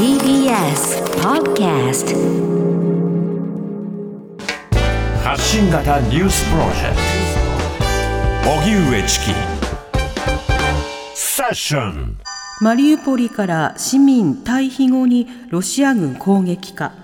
TBS Podcast 発信型ニュースプロジェクト。荻上チキ。セッション。マリウポリから市民退避後にロシア軍攻撃か。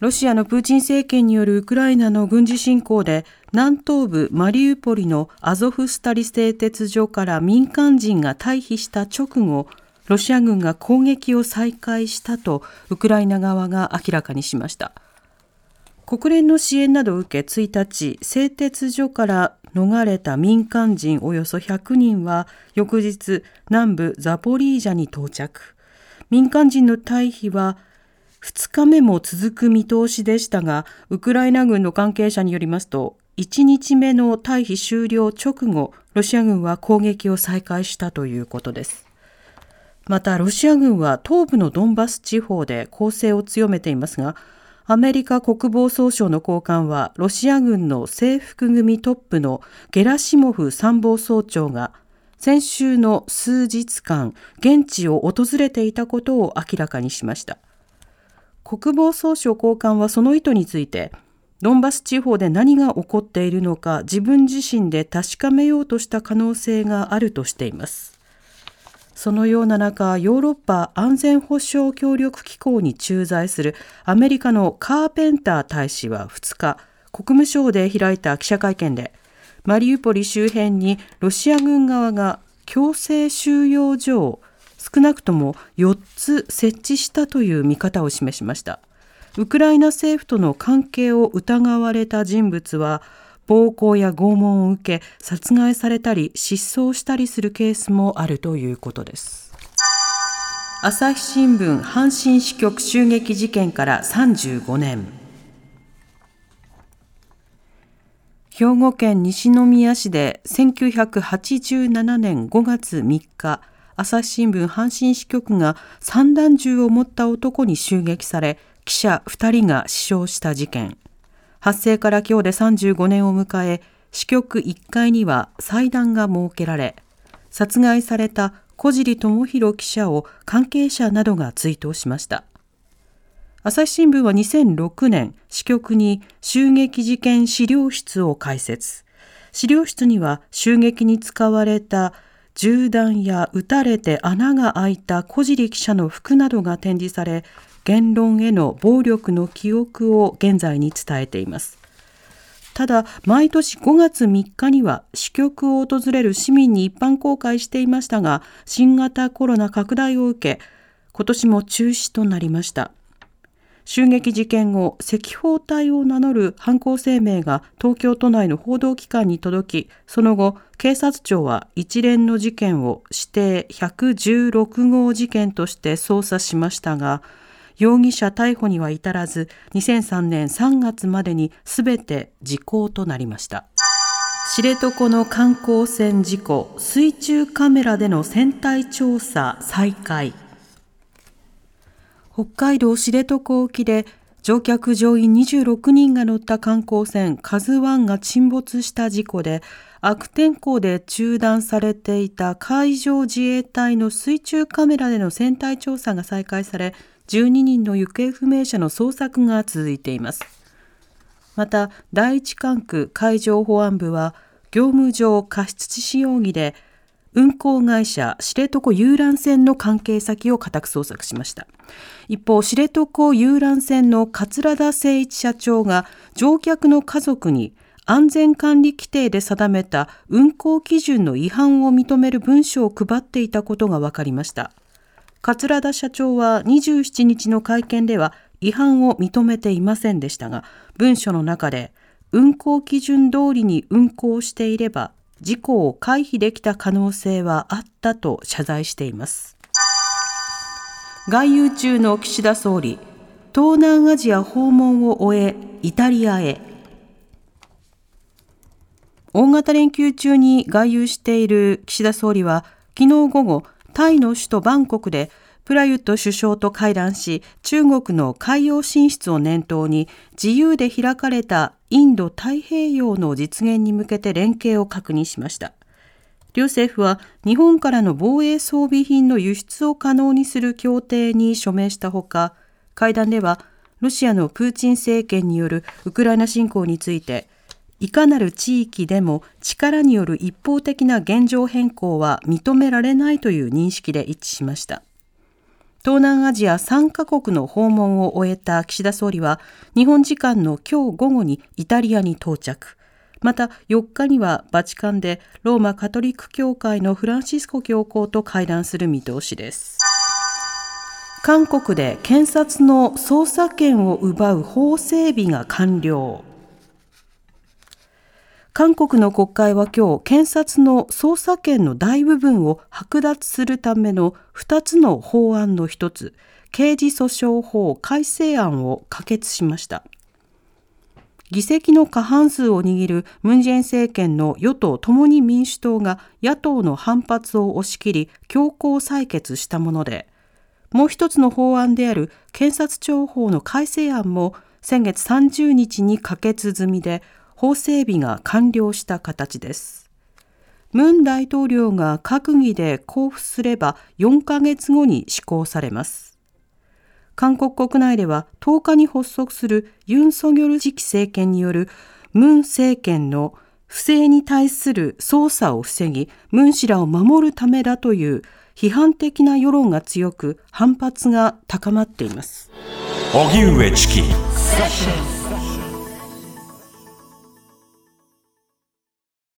ロシアのプーチン政権によるウクライナの軍事侵攻で南東部マリウポリのアゾフスタリ製鉄所から民間人が退避した直後ロシア軍が攻撃を再開したとウクライナ側が明らかにしました。国連の支援などを受け1日製鉄所から逃れた民間人およそ100人は翌日南部ザポリージャに到着。民間人の退避は2日目も続く見通しでしたがウクライナ軍の関係者によりますと1日目の退避終了直後ロシア軍は攻撃を再開したということです。またロシア軍は東部のドンバス地方で攻勢を強めていますがアメリカ国防総省の高官はロシア軍の制服組トップのゲラシモフ参謀総長が先週の数日間現地を訪れていたことを明らかにしました。国防総省高官はその意図についてドンバス地方で何が起こっているのか自分自身で確かめようとした可能性があるとしています。そのような中、ヨーロッパ安全保障協力機構に駐在するアメリカのカーペンター大使は2日、国務省で開いた記者会見で、マリウポリ周辺にロシア軍側が強制収容所を少なくとも4つ設置したという見方を示しました。ウクライナ政府との関係を疑われた人物は、暴行や拷問を受け殺害されたり失踪したりするケースもあるということです。朝日新聞阪神支局襲撃事件から35年。兵庫県西宮市で1987年5月3日朝日新聞阪神支局が散弾銃を持った男に襲撃され記者2人が死傷した事件。発生から今日で35年を迎え、支局1階には祭壇が設けられ、殺害された小尻智弘記者を関係者などが追悼しました。朝日新聞は2006年、支局に襲撃事件資料室を開設。資料室には襲撃に使われた銃弾や撃たれて穴が開いた小尻記者の服などが展示され、言論への暴力の記憶を現在に伝えています。ただ、毎年5月3日には支局を訪れる市民に一般公開していましたが、新型コロナ拡大を受け、今年も中止となりました。襲撃事件後、赤報隊を名乗る犯行声明が東京都内の報道機関に届き、その後、警察庁は一連の事件を指定116号事件として捜査しましたが、容疑者逮捕には至らず、2003年3月までに全て時効となりました。知床の観光船事故、水中カメラでの船体調査再開。北海道知床沖で乗客乗員26人が乗った観光船カズワンが沈没した事故で悪天候で中断されていた海上自衛隊の水中カメラでの船体調査が再開され12人の行方不明者の捜索が続いています。また、第一管区海上保安部は、業務上過失致死容疑で、運航会社知床遊覧船の関係先を家宅捜索しました。一方、知床遊覧船の桂田誠一社長が乗客の家族に安全管理規定で定めた運航基準の違反を認める文書を配っていたことが分かりました。桂田社長は27日の会見では違反を認めていませんでしたが文書の中で運航基準通りに運航していれば事故を回避できた可能性はあったと謝罪しています。外遊中の岸田総理東南アジア訪問を終えイタリアへ。大型連休中に外遊している岸田総理は昨日午後タイの首都バンコクでプラユット首相と会談し、中国の海洋進出を念頭に、自由で開かれたインド太平洋の実現に向けて連携を確認しました。両政府は日本からの防衛装備品の輸出を可能にする協定に署名したほか、会談ではロシアのプーチン政権によるウクライナ侵攻について、いかなる地域でも力による一方的な現状変更は認められないという認識で一致しました。東南アジア3カ国の訪問を終えた岸田総理は、日本時間の今日午後にイタリアに到着。また4日にはバチカンでローマカトリック教会のフランシスコ教皇と会談する見通しです。韓国で検察の捜査権を奪う法整備が完了。韓国の国会は今日、検察の捜査権の大部分を剥奪するための2つの法案の1つ、刑事訴訟法改正案を可決しました。議席の過半数を握るムン・ジェイン政権の与党共に民主党が野党の反発を押し切り強行採決したもので、もう一つの法案である検察庁法の改正案も先月30日に可決済みで法整備が完了した形です。ムン大統領が閣議で交付すれば4ヶ月後に施行されます。韓国国内では10日に発足するユン・ソギョル次期政権によるムン政権の不正に対する捜査を防ぎ、ムン氏らを守るためだという批判的な世論が強く反発が高まっています。荻上チキ